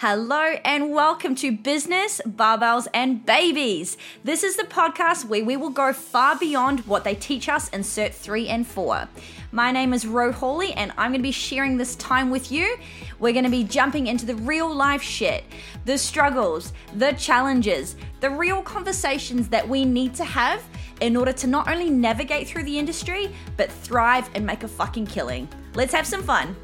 Hello and welcome to Business, Barbells, and Babies. This is the podcast where we will go far beyond what they teach us in Cert 3 and 4. My name is Ro Hawley and I'm going to be sharing this time with you. We're going to be jumping into the real life shit, the struggles, the challenges, the real conversations that we need to have in order to not only navigate through the industry, but thrive and make a fucking killing. Let's have some fun.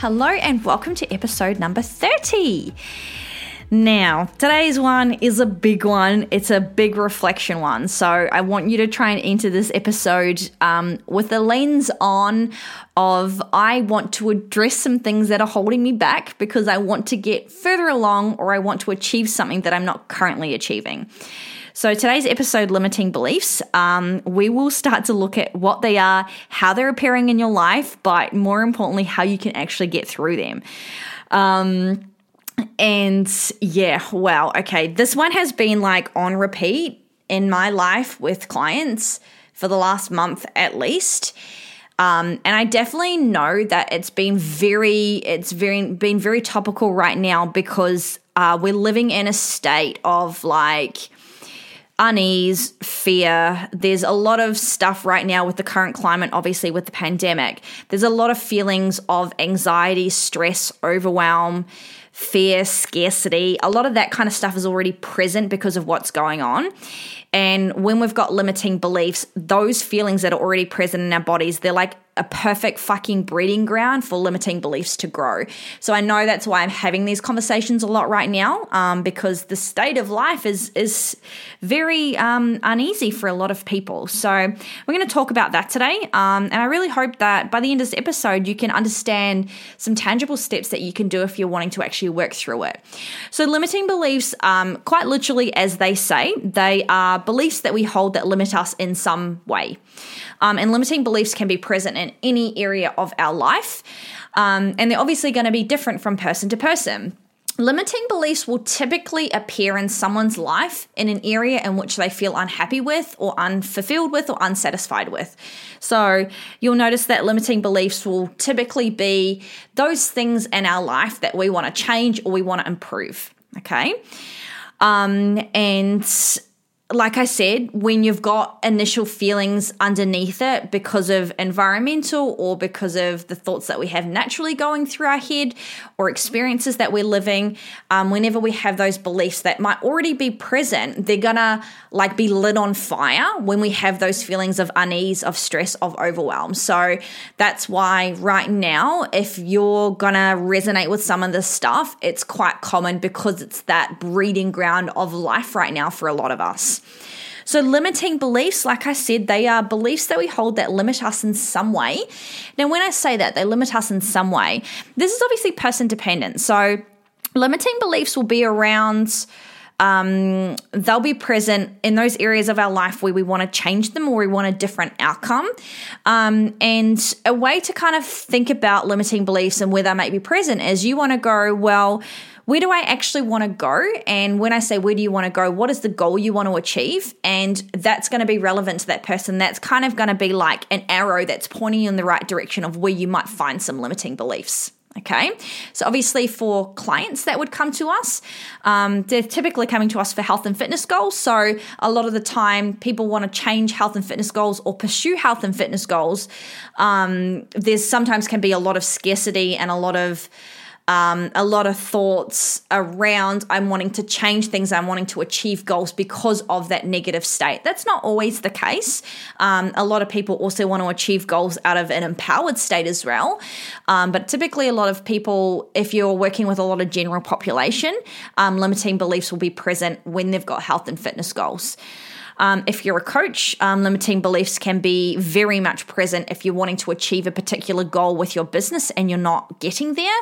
Hello, and welcome to episode number 30. Now, today's one is a big one. It's a big reflection one. So, I want you to try and enter this episode um, with the lens on of I want to address some things that are holding me back because I want to get further along or I want to achieve something that I'm not currently achieving. So, today's episode, Limiting Beliefs, um, we will start to look at what they are, how they're appearing in your life, but more importantly, how you can actually get through them. Um, and yeah, wow. Okay. This one has been like on repeat in my life with clients for the last month at least. Um, and I definitely know that it's been very, it's very been very topical right now because uh, we're living in a state of like unease, fear. There's a lot of stuff right now with the current climate, obviously, with the pandemic. There's a lot of feelings of anxiety, stress, overwhelm, fear, scarcity. A lot of that kind of stuff is already present because of what's going on. And when we've got limiting beliefs, those feelings that are already present in our bodies, they're like a perfect fucking breeding ground for limiting beliefs to grow. So I know that's why I'm having these conversations a lot right now, um, because the state of life is is very um, uneasy for a lot of people. So we're going to talk about that today, um, and I really hope that by the end of this episode, you can understand some tangible steps that you can do if you're wanting to actually work through it. So limiting beliefs, um, quite literally, as they say, they are beliefs that we hold that limit us in some way. Um, and limiting beliefs can be present in any area of our life. Um, and they're obviously going to be different from person to person. Limiting beliefs will typically appear in someone's life in an area in which they feel unhappy with, or unfulfilled with, or unsatisfied with. So you'll notice that limiting beliefs will typically be those things in our life that we want to change or we want to improve. Okay. Um, and like I said, when you've got initial feelings underneath it because of environmental or because of the thoughts that we have naturally going through our head or experiences that we're living, um, whenever we have those beliefs that might already be present, they're gonna like be lit on fire when we have those feelings of unease, of stress, of overwhelm. So that's why right now, if you're gonna resonate with some of this stuff, it's quite common because it's that breeding ground of life right now for a lot of us. So, limiting beliefs, like I said, they are beliefs that we hold that limit us in some way. Now, when I say that they limit us in some way, this is obviously person dependent. So, limiting beliefs will be around. Um, they'll be present in those areas of our life where we want to change them or we want a different outcome. Um, and a way to kind of think about limiting beliefs and where they might be present is you want to go, well, where do I actually want to go? And when I say where do you want to go, what is the goal you want to achieve? And that's going to be relevant to that person. That's kind of going to be like an arrow that's pointing in the right direction of where you might find some limiting beliefs. Okay, so obviously for clients that would come to us, um, they're typically coming to us for health and fitness goals. So a lot of the time, people want to change health and fitness goals or pursue health and fitness goals. Um, there's sometimes can be a lot of scarcity and a lot of um, a lot of thoughts around I'm wanting to change things, I'm wanting to achieve goals because of that negative state. That's not always the case. Um, a lot of people also want to achieve goals out of an empowered state as well. Um, but typically, a lot of people, if you're working with a lot of general population, um, limiting beliefs will be present when they've got health and fitness goals. Um, if you're a coach, um, limiting beliefs can be very much present if you're wanting to achieve a particular goal with your business and you're not getting there.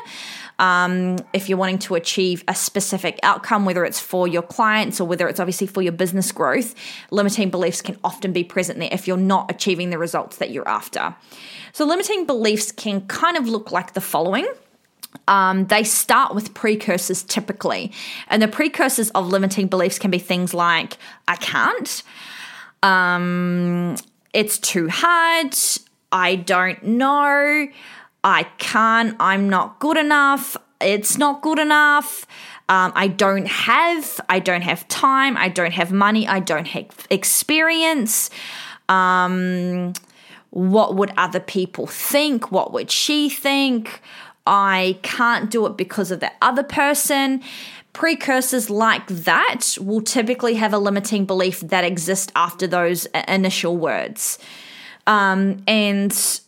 Um, if you're wanting to achieve a specific outcome, whether it's for your clients or whether it's obviously for your business growth, limiting beliefs can often be present there if you're not achieving the results that you're after. So, limiting beliefs can kind of look like the following. Um, they start with precursors typically. And the precursors of limiting beliefs can be things like, I can't, um, it's too hard, I don't know, I can't, I'm not good enough, it's not good enough. Um, I don't have, I don't have time, I don't have money, I don't have experience. Um, what would other people think? What would she think? I can't do it because of the other person. Precursors like that will typically have a limiting belief that exists after those initial words. Um, and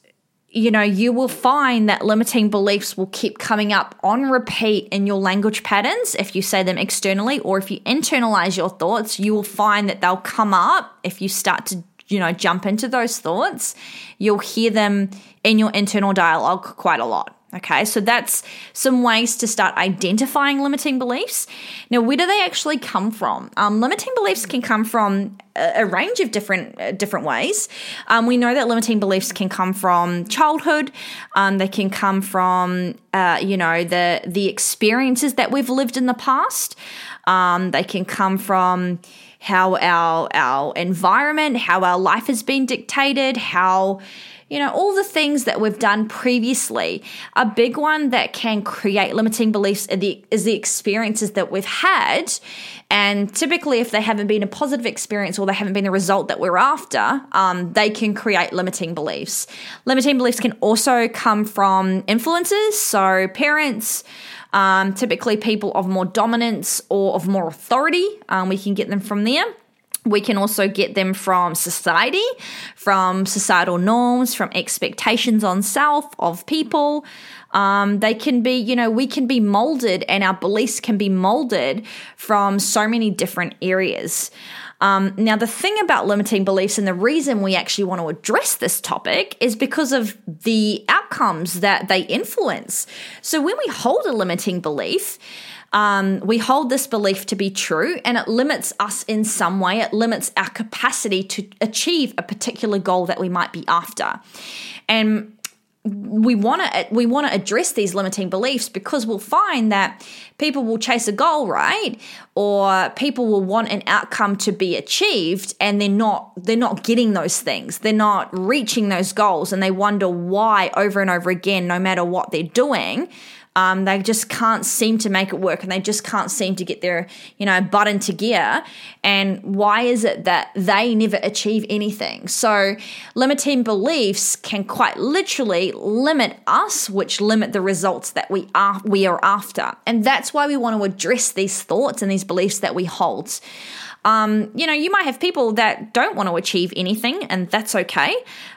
you know, you will find that limiting beliefs will keep coming up on repeat in your language patterns if you say them externally, or if you internalize your thoughts, you will find that they'll come up if you start to, you know, jump into those thoughts. You'll hear them in your internal dialogue quite a lot. Okay, so that's some ways to start identifying limiting beliefs. Now, where do they actually come from? Um, limiting beliefs can come from a, range of different uh, different ways. Um, we know that limiting beliefs can come from childhood. Um, they can come from uh, you know the the experiences that we've lived in the past. Um, they can come from how our our environment, how our life has been dictated, how you know, all the things that we've done previously. A big one that can create limiting beliefs is the experiences that we've had. And typically, if they haven't been a positive experience or they haven't been the result that we're after, um, they can create limiting beliefs. Limiting beliefs can also come from influences, so parents. Um, typically, people of more dominance or of more authority, um, we can get them from there. We can also get them from society, from societal norms, from expectations on self of people. Um, they can be, you know, we can be molded and our beliefs can be molded from so many different areas. Um, now, the thing about limiting beliefs and the reason we actually want to address this topic is because of the outcomes that they influence. So, when we hold a limiting belief, um, we hold this belief to be true and it limits us in some way. It limits our capacity to achieve a particular goal that we might be after. And we want to we want to address these limiting beliefs because we'll find that people will chase a goal right or people will want an outcome to be achieved and they're not they're not getting those things they're not reaching those goals and they wonder why over and over again no matter what they're doing um, they just can't seem to make it work and they just can't seem to get their, you know, butt into gear. And why is it that they never achieve anything? So limiting beliefs can quite literally limit us, which limit the results that we are we are after. And that's why we want to address these thoughts and these beliefs that we hold. Um, you know, you might have people that don't want to achieve anything, and that's okay.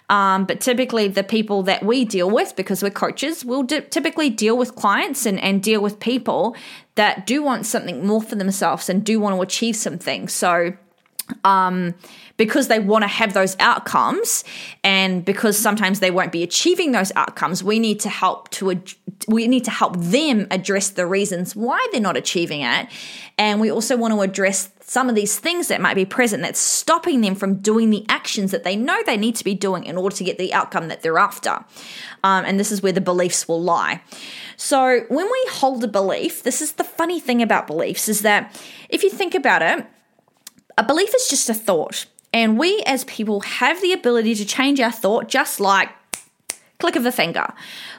Um, but typically, the people that we deal with, because we're coaches, will d- typically deal with clients and, and deal with people that do want something more for themselves and do want to achieve something. So, um, because they want to have those outcomes and because sometimes they won't be achieving those outcomes we need to help to ad- we need to help them address the reasons why they're not achieving it and we also want to address some of these things that might be present that's stopping them from doing the actions that they know they need to be doing in order to get the outcome that they're after. Um, and this is where the beliefs will lie. So when we hold a belief, this is the funny thing about beliefs is that if you think about it, a belief is just a thought. And we as people have the ability to change our thought just like click of a finger.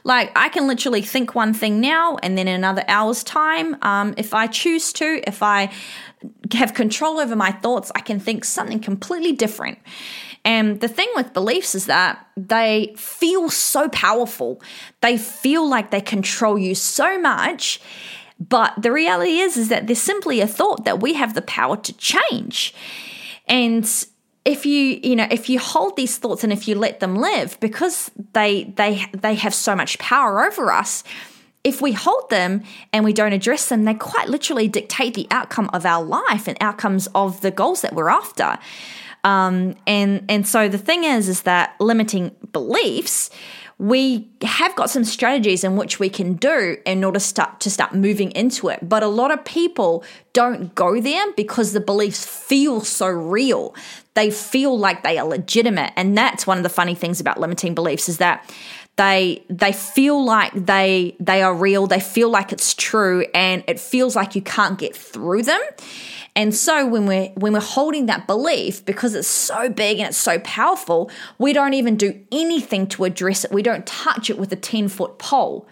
Like I can literally think one thing now and then in another hour's time, um, if I choose to, if I have control over my thoughts, I can think something completely different. And the thing with beliefs is that they feel so powerful. They feel like they control you so much. But the reality is is that they're simply a thought that we have the power to change. And if you you know if you hold these thoughts and if you let them live because they they they have so much power over us if we hold them and we don't address them, they quite literally dictate the outcome of our life and outcomes of the goals that we're after. Um, and and so the thing is, is that limiting beliefs, we have got some strategies in which we can do in order to start to start moving into it. But a lot of people don't go there because the beliefs feel so real. They feel like they are legitimate, and that's one of the funny things about limiting beliefs is that they they feel like they they are real. They feel like it's true and it feels like you can't get through them. And so when we're when we're holding that belief because it's so big and it's so powerful we don't even do anything to address it. We don't touch it with a 10 foot pole.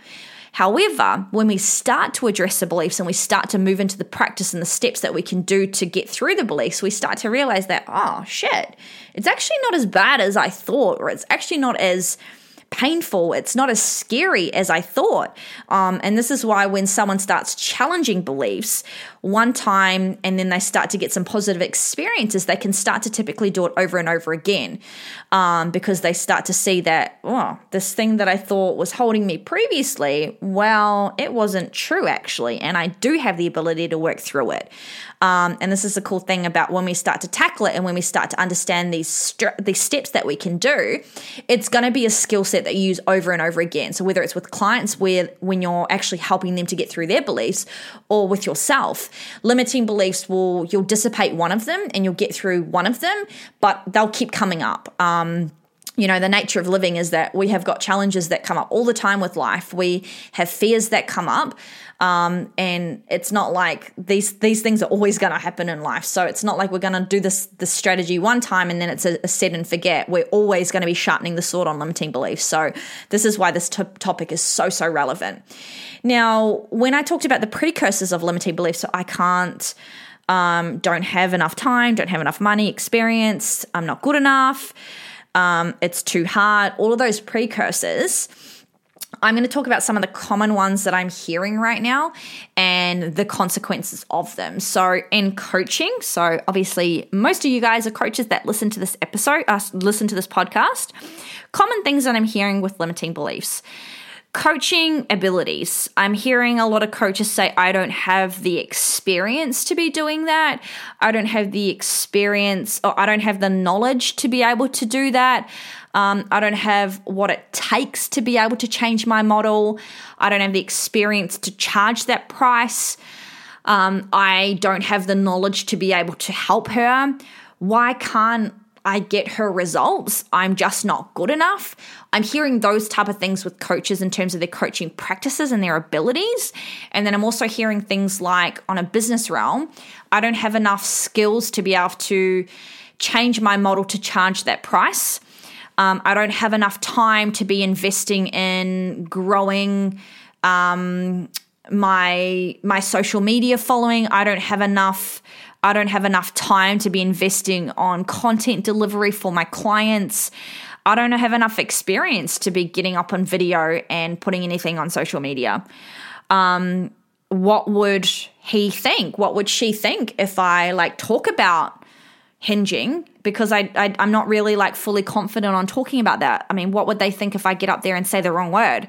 However, when we start to address the beliefs and we start to move into the practice and the steps that we can do to get through the beliefs, we start to realize that, oh shit, it's actually not as bad as I thought, or it's actually not as painful. It's not as scary as I thought. Um, and this is why when someone starts challenging beliefs one time and then they start to get some positive experiences, they can start to typically do it over and over again um, because they start to see that, oh, this thing that I thought was holding me previously, well, it wasn't true actually. And I do have the ability to work through it. Um, and this is the cool thing about when we start to tackle it and when we start to understand these st- these steps that we can do, it's going to be a skill set that you use over and over again. So whether it's with clients where when you're actually helping them to get through their beliefs, or with yourself, limiting beliefs will you'll dissipate one of them and you'll get through one of them, but they'll keep coming up. Um, you know, the nature of living is that we have got challenges that come up all the time with life. We have fears that come up. Um, and it's not like these these things are always going to happen in life. So it's not like we're going to do this this strategy one time and then it's a, a set and forget. We're always going to be sharpening the sword on limiting beliefs. So this is why this t- topic is so so relevant. Now, when I talked about the precursors of limiting beliefs, I can't. Um, don't have enough time, don't have enough money, experience, I'm not good enough, um, it's too hard, all of those precursors I'm going to talk about some of the common ones that I'm hearing right now and the consequences of them. So, in coaching, so obviously, most of you guys are coaches that listen to this episode, uh, listen to this podcast. Common things that I'm hearing with limiting beliefs. Coaching abilities. I'm hearing a lot of coaches say, I don't have the experience to be doing that. I don't have the experience or I don't have the knowledge to be able to do that. Um, I don't have what it takes to be able to change my model. I don't have the experience to charge that price. Um, I don't have the knowledge to be able to help her. Why can't I get her results? I'm just not good enough. I'm hearing those type of things with coaches in terms of their coaching practices and their abilities. And then I'm also hearing things like on a business realm, I don't have enough skills to be able to change my model to charge that price. Um, I don't have enough time to be investing in growing um, my my social media following. I don't have enough. I don't have enough time to be investing on content delivery for my clients. I don't have enough experience to be getting up on video and putting anything on social media. Um, what would he think? What would she think if I like talk about hinging because I, I am not really like fully confident on talking about that. I mean, what would they think if I get up there and say the wrong word?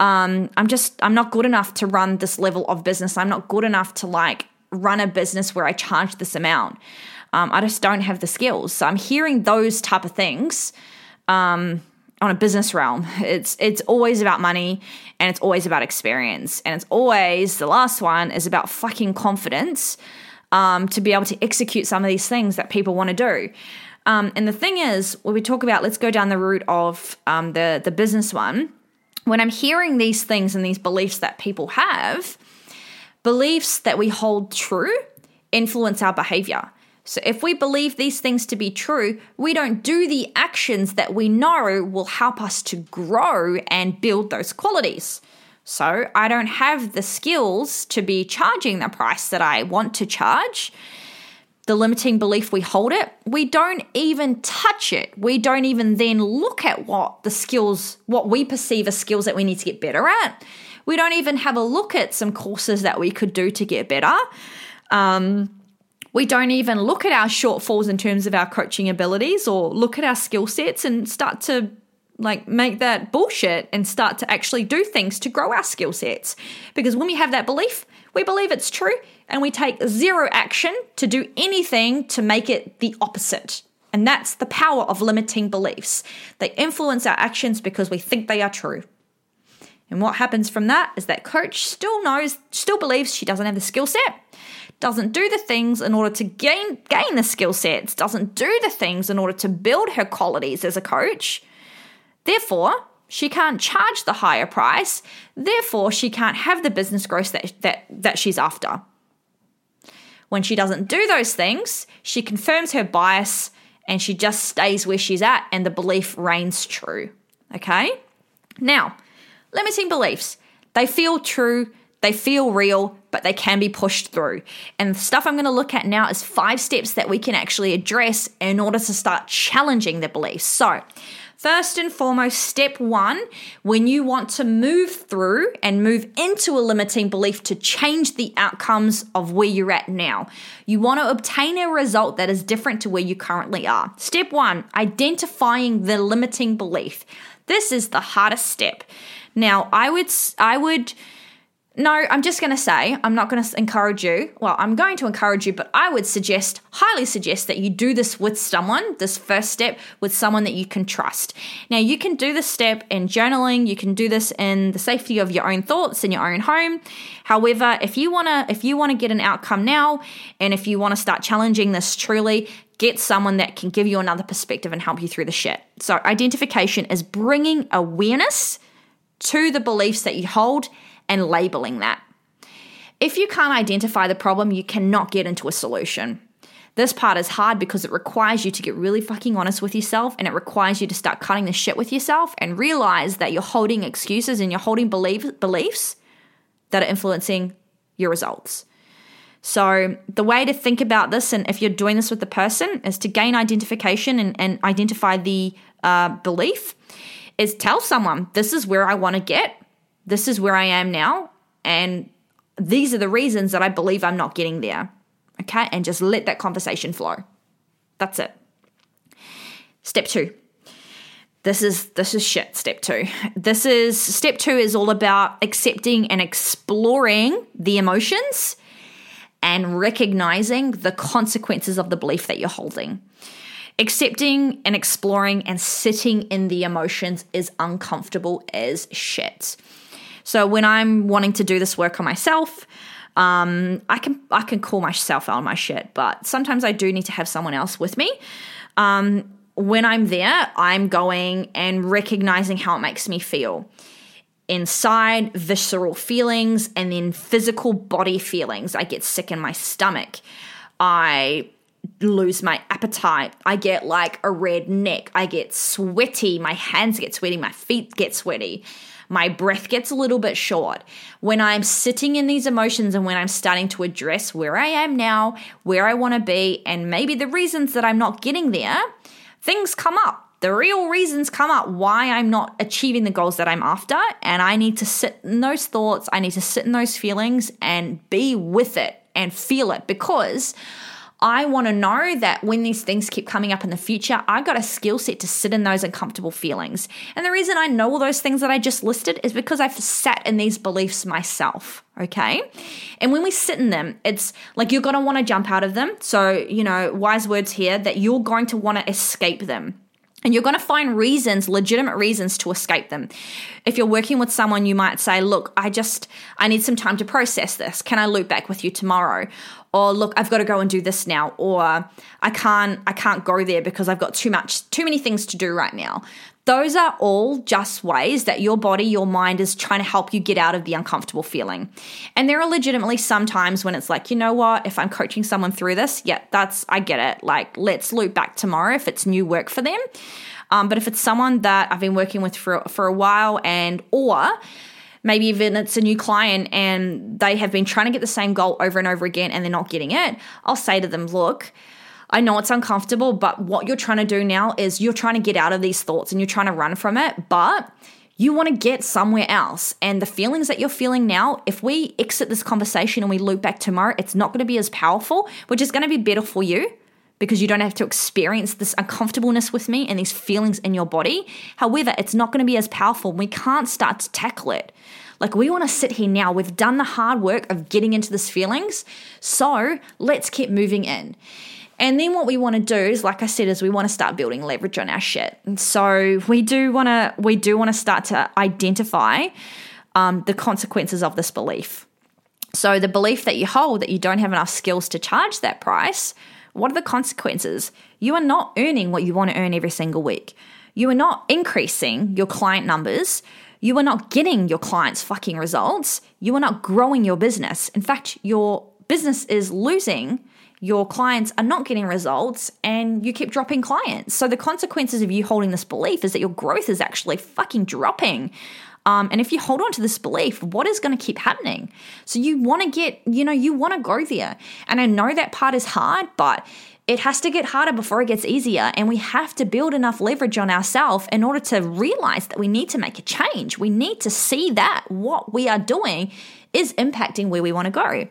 Um, I'm just I'm not good enough to run this level of business. I'm not good enough to like run a business where I charge this amount. Um, I just don't have the skills. So I'm hearing those type of things um, on a business realm. It's it's always about money and it's always about experience and it's always the last one is about fucking confidence um, to be able to execute some of these things that people want to do. Um, and the thing is, when we talk about, let's go down the route of um, the the business one. When I'm hearing these things and these beliefs that people have, beliefs that we hold true influence our behavior. So if we believe these things to be true, we don't do the actions that we know will help us to grow and build those qualities. So I don't have the skills to be charging the price that I want to charge. The limiting belief we hold it, we don't even touch it. We don't even then look at what the skills, what we perceive as skills that we need to get better at. We don't even have a look at some courses that we could do to get better. Um, we don't even look at our shortfalls in terms of our coaching abilities or look at our skill sets and start to like make that bullshit and start to actually do things to grow our skill sets. Because when we have that belief, we believe it's true and we take zero action to do anything to make it the opposite. And that's the power of limiting beliefs. They influence our actions because we think they are true. And what happens from that is that coach still knows, still believes she doesn't have the skill set, doesn't do the things in order to gain gain the skill sets, doesn't do the things in order to build her qualities as a coach Therefore, she can't charge the higher price, therefore she can't have the business growth that, that, that she's after. When she doesn't do those things, she confirms her bias and she just stays where she's at and the belief reigns true. Okay? Now, limiting beliefs. They feel true, they feel real, but they can be pushed through. And the stuff I'm going to look at now is five steps that we can actually address in order to start challenging the beliefs. So, First and foremost, step one, when you want to move through and move into a limiting belief to change the outcomes of where you're at now, you want to obtain a result that is different to where you currently are. Step one, identifying the limiting belief. This is the hardest step. Now, I would, I would, no, I'm just going to say, I'm not going to encourage you. Well, I'm going to encourage you, but I would suggest, highly suggest that you do this with someone, this first step with someone that you can trust. Now, you can do this step in journaling, you can do this in the safety of your own thoughts in your own home. However, if you want to if you want to get an outcome now and if you want to start challenging this truly, get someone that can give you another perspective and help you through the shit. So, identification is bringing awareness to the beliefs that you hold and labeling that. If you can't identify the problem, you cannot get into a solution. This part is hard because it requires you to get really fucking honest with yourself and it requires you to start cutting the shit with yourself and realize that you're holding excuses and you're holding belief, beliefs that are influencing your results. So, the way to think about this, and if you're doing this with the person, is to gain identification and, and identify the uh, belief, is tell someone, this is where I want to get this is where I am now, and these are the reasons that I believe I'm not getting there. Okay, and just let that conversation flow. That's it. Step two. This is this is shit. Step two. This is step two is all about accepting and exploring the emotions and recognizing the consequences of the belief that you're holding. Accepting and exploring and sitting in the emotions is uncomfortable as shit. So when I'm wanting to do this work on myself, um, I can I can call myself out on my shit, but sometimes I do need to have someone else with me. Um, when I'm there, I'm going and recognizing how it makes me feel. Inside, visceral feelings, and then physical body feelings. I get sick in my stomach. I lose my appetite. I get like a red neck. I get sweaty. My hands get sweaty. My feet get sweaty my breath gets a little bit short. When I'm sitting in these emotions and when I'm starting to address where I am now, where I want to be, and maybe the reasons that I'm not getting there, things come up. The real reasons come up why I'm not achieving the goals that I'm after. And I need to sit in those thoughts, I need to sit in those feelings and be with it and feel it because I want to know that when these things keep coming up in the future, I've got a skill set to sit in those uncomfortable feelings. And the reason I know all those things that I just listed is because I've sat in these beliefs myself. Okay. And when we sit in them, it's like you're going to want to jump out of them. So, you know, wise words here that you're going to want to escape them. And you're going to find reasons, legitimate reasons to escape them. If you're working with someone, you might say, Look, I just, I need some time to process this. Can I loop back with you tomorrow? Or look, I've got to go and do this now. Or I can't, I can't go there because I've got too much, too many things to do right now. Those are all just ways that your body, your mind is trying to help you get out of the uncomfortable feeling. And there are legitimately some times when it's like, you know what, if I'm coaching someone through this, yeah, that's, I get it. Like, let's loop back tomorrow if it's new work for them. Um, but if it's someone that I've been working with for, for a while and, or, maybe even it's a new client and they have been trying to get the same goal over and over again and they're not getting it, I'll say to them, look, I know it's uncomfortable, but what you're trying to do now is you're trying to get out of these thoughts and you're trying to run from it, but you want to get somewhere else. And the feelings that you're feeling now, if we exit this conversation and we loop back tomorrow, it's not going to be as powerful, which is going to be better for you because you don't have to experience this uncomfortableness with me and these feelings in your body. However, it's not going to be as powerful. We can't start to tackle it. Like, we want to sit here now. We've done the hard work of getting into this feelings. So let's keep moving in. And then what we want to do is, like I said, is we want to start building leverage on our shit. And so we do want to we do want to start to identify um, the consequences of this belief. So the belief that you hold that you don't have enough skills to charge that price, what are the consequences? You are not earning what you want to earn every single week. you are not increasing your client numbers. You are not getting your clients fucking results. You are not growing your business. In fact, your business is losing. Your clients are not getting results and you keep dropping clients. So, the consequences of you holding this belief is that your growth is actually fucking dropping. Um, and if you hold on to this belief, what is going to keep happening? So you want to get, you know, you want to go there. And I know that part is hard, but it has to get harder before it gets easier. And we have to build enough leverage on ourselves in order to realize that we need to make a change. We need to see that what we are doing is impacting where we want to go.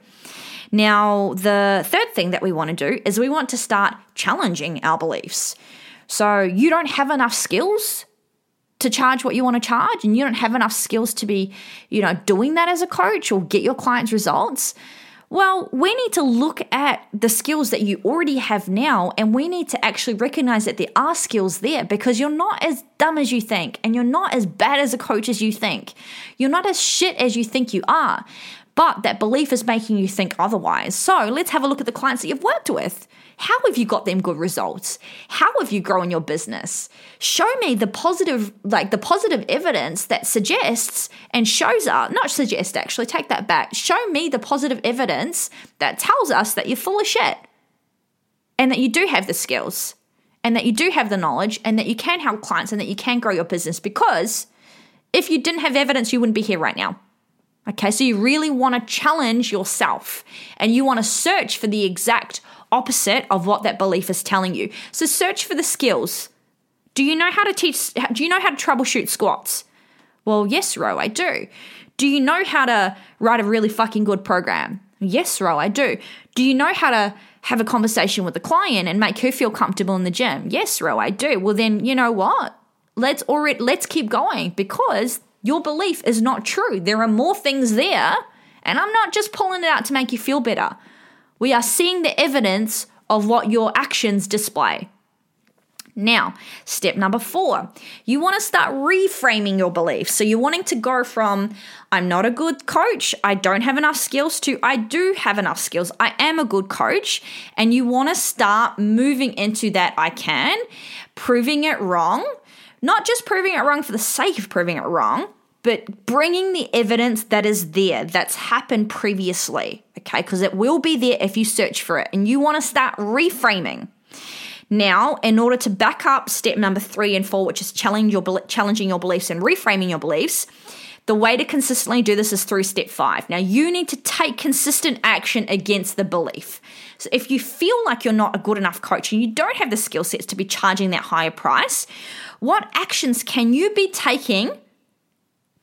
Now, the third thing that we want to do is we want to start challenging our beliefs. So you don't have enough skills to charge what you want to charge and you don't have enough skills to be, you know, doing that as a coach or get your clients results, well, we need to look at the skills that you already have now and we need to actually recognize that there are skills there because you're not as dumb as you think and you're not as bad as a coach as you think. You're not as shit as you think you are. But that belief is making you think otherwise. So let's have a look at the clients that you've worked with. How have you got them good results? How have you grown your business? Show me the positive, like the positive evidence that suggests and shows up, not suggest actually, take that back. Show me the positive evidence that tells us that you're full of shit and that you do have the skills and that you do have the knowledge and that you can help clients and that you can grow your business because if you didn't have evidence, you wouldn't be here right now. Okay, so you really want to challenge yourself and you want to search for the exact opposite of what that belief is telling you. So search for the skills. Do you know how to teach do you know how to troubleshoot squats? Well, yes, Ro, I do. Do you know how to write a really fucking good program? Yes, Ro, I do. Do you know how to have a conversation with the client and make her feel comfortable in the gym? Yes, Ro, I do. Well, then you know what? Let's already let's keep going because your belief is not true. There are more things there, and I'm not just pulling it out to make you feel better. We are seeing the evidence of what your actions display. Now, step number four, you want to start reframing your beliefs. So you're wanting to go from, I'm not a good coach, I don't have enough skills, to I do have enough skills, I am a good coach. And you want to start moving into that I can, proving it wrong, not just proving it wrong for the sake of proving it wrong, but bringing the evidence that is there, that's happened previously, okay? Because it will be there if you search for it and you want to start reframing. Now, in order to back up step number three and four, which is challenge your, challenging your beliefs and reframing your beliefs, the way to consistently do this is through step five. Now, you need to take consistent action against the belief. So, if you feel like you're not a good enough coach and you don't have the skill sets to be charging that higher price, what actions can you be taking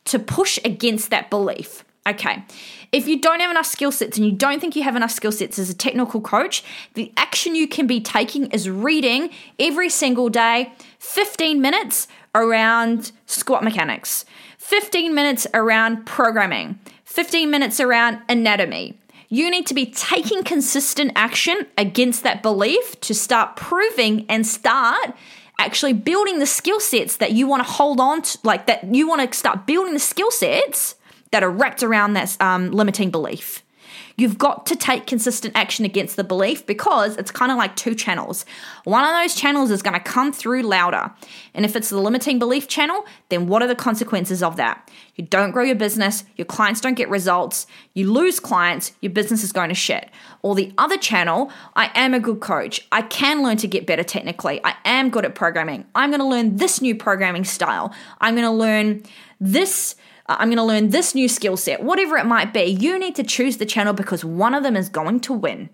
to push against that belief. Okay, if you don't have enough skill sets and you don't think you have enough skill sets as a technical coach, the action you can be taking is reading every single day 15 minutes around squat mechanics, 15 minutes around programming, 15 minutes around anatomy. You need to be taking consistent action against that belief to start proving and start actually building the skill sets that you want to hold on to, like that you want to start building the skill sets that are wrapped around that um, limiting belief. You've got to take consistent action against the belief because it's kind of like two channels. One of those channels is going to come through louder. And if it's the limiting belief channel, then what are the consequences of that? You don't grow your business, your clients don't get results, you lose clients, your business is going to shit. Or the other channel, I am a good coach. I can learn to get better technically. I am good at programming. I'm going to learn this new programming style. I'm going to learn this I'm going to learn this new skill set, whatever it might be. You need to choose the channel because one of them is going to win.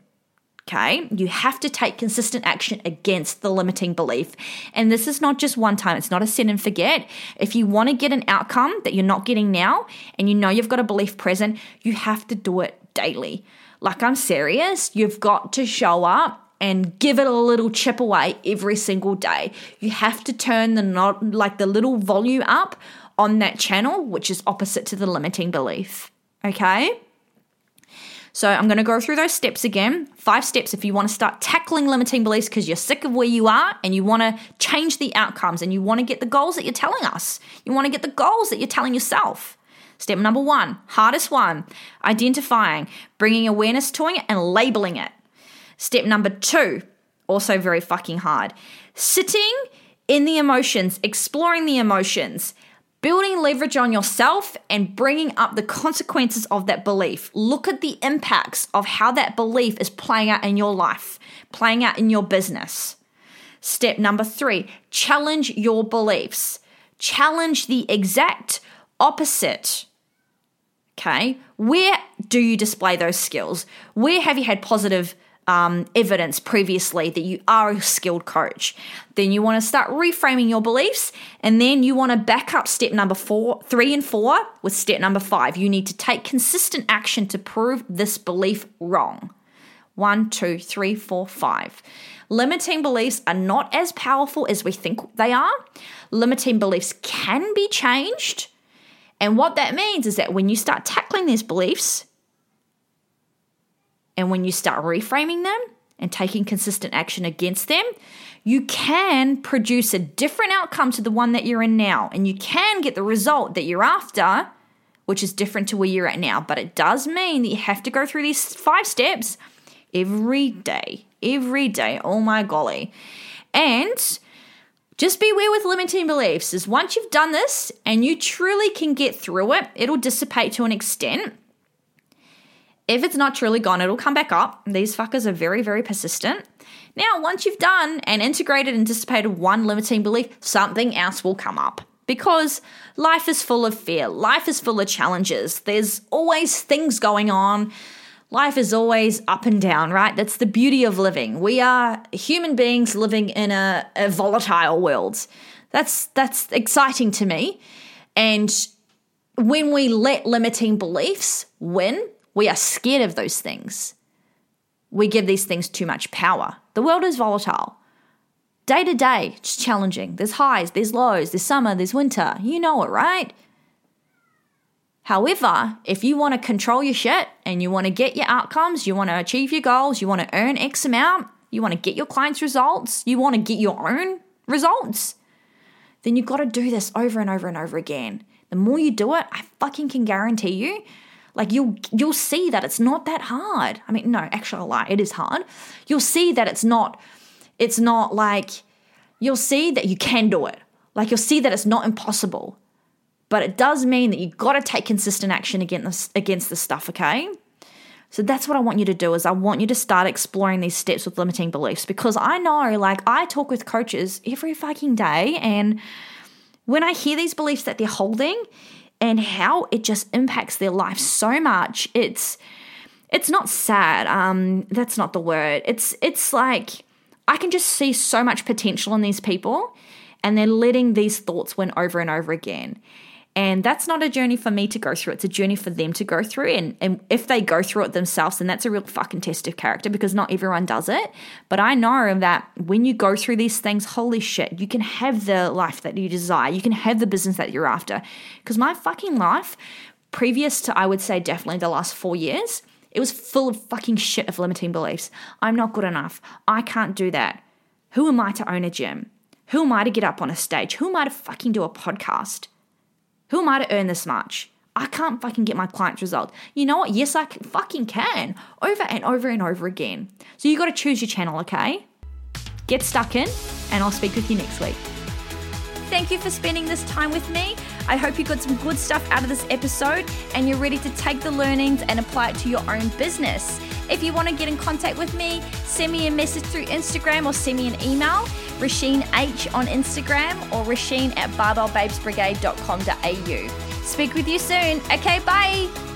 Okay, you have to take consistent action against the limiting belief. And this is not just one time, it's not a set and forget. If you want to get an outcome that you're not getting now and you know you've got a belief present, you have to do it daily. Like, I'm serious, you've got to show up and give it a little chip away every single day. You have to turn the not like the little volume up on that channel, which is opposite to the limiting belief. Okay? So I'm going to go through those steps again. Five steps if you want to start tackling limiting beliefs because you're sick of where you are and you want to change the outcomes and you want to get the goals that you're telling us. You want to get the goals that you're telling yourself. Step number one, hardest one, identifying, bringing awareness to it and labeling it. Step number two, also very fucking hard, sitting in the emotions, exploring the emotions, building leverage on yourself, and bringing up the consequences of that belief. Look at the impacts of how that belief is playing out in your life, playing out in your business. Step number three challenge your beliefs, challenge the exact opposite. Okay, where do you display those skills? Where have you had positive um, evidence previously that you are a skilled coach. Then you want to start reframing your beliefs, and then you want to back up step number four, three, and four with step number five. You need to take consistent action to prove this belief wrong. One, two, three, four, five. Limiting beliefs are not as powerful as we think they are. Limiting beliefs can be changed. And what that means is that when you start tackling these beliefs, and when you start reframing them and taking consistent action against them, you can produce a different outcome to the one that you're in now. And you can get the result that you're after, which is different to where you're at now. But it does mean that you have to go through these five steps every day. Every day. Oh my golly. And just beware with limiting beliefs is once you've done this and you truly can get through it, it'll dissipate to an extent if it's not truly gone, it'll come back up. These fuckers are very, very persistent. Now, once you've done and integrated and dissipated one limiting belief, something else will come up. Because life is full of fear, life is full of challenges. There's always things going on. Life is always up and down, right? That's the beauty of living. We are human beings living in a, a volatile world. That's that's exciting to me. And when we let limiting beliefs win, we are scared of those things. We give these things too much power. The world is volatile. Day to day, it's challenging. There's highs, there's lows, there's summer, there's winter. You know it, right? However, if you want to control your shit and you want to get your outcomes, you want to achieve your goals, you want to earn X amount, you want to get your clients' results, you want to get your own results, then you've got to do this over and over and over again. The more you do it, I fucking can guarantee you like you'll you'll see that it's not that hard. I mean, no, actually a lie, it is hard. You'll see that it's not it's not like you'll see that you can do it. Like you'll see that it's not impossible. But it does mean that you've got to take consistent action against this, against this stuff, okay? So that's what I want you to do is I want you to start exploring these steps with limiting beliefs because I know like I talk with coaches every fucking day and when I hear these beliefs that they're holding, and how it just impacts their life so much. It's it's not sad. Um, that's not the word. It's it's like I can just see so much potential in these people, and they're letting these thoughts win over and over again. And that's not a journey for me to go through. It's a journey for them to go through. And, and if they go through it themselves, then that's a real fucking test of character because not everyone does it. But I know that when you go through these things, holy shit, you can have the life that you desire. You can have the business that you're after. Because my fucking life, previous to, I would say, definitely the last four years, it was full of fucking shit of limiting beliefs. I'm not good enough. I can't do that. Who am I to own a gym? Who am I to get up on a stage? Who am I to fucking do a podcast? Who am I to earn this much? I can't fucking get my client's result. You know what? Yes, I can, fucking can. Over and over and over again. So you got to choose your channel, okay? Get stuck in, and I'll speak with you next week. Thank you for spending this time with me. I hope you got some good stuff out of this episode and you're ready to take the learnings and apply it to your own business. If you want to get in contact with me, send me a message through Instagram or send me an email, Rasheen H on Instagram or Rasheen at barbellbabesbrigade.com.au. Speak with you soon. Okay, bye.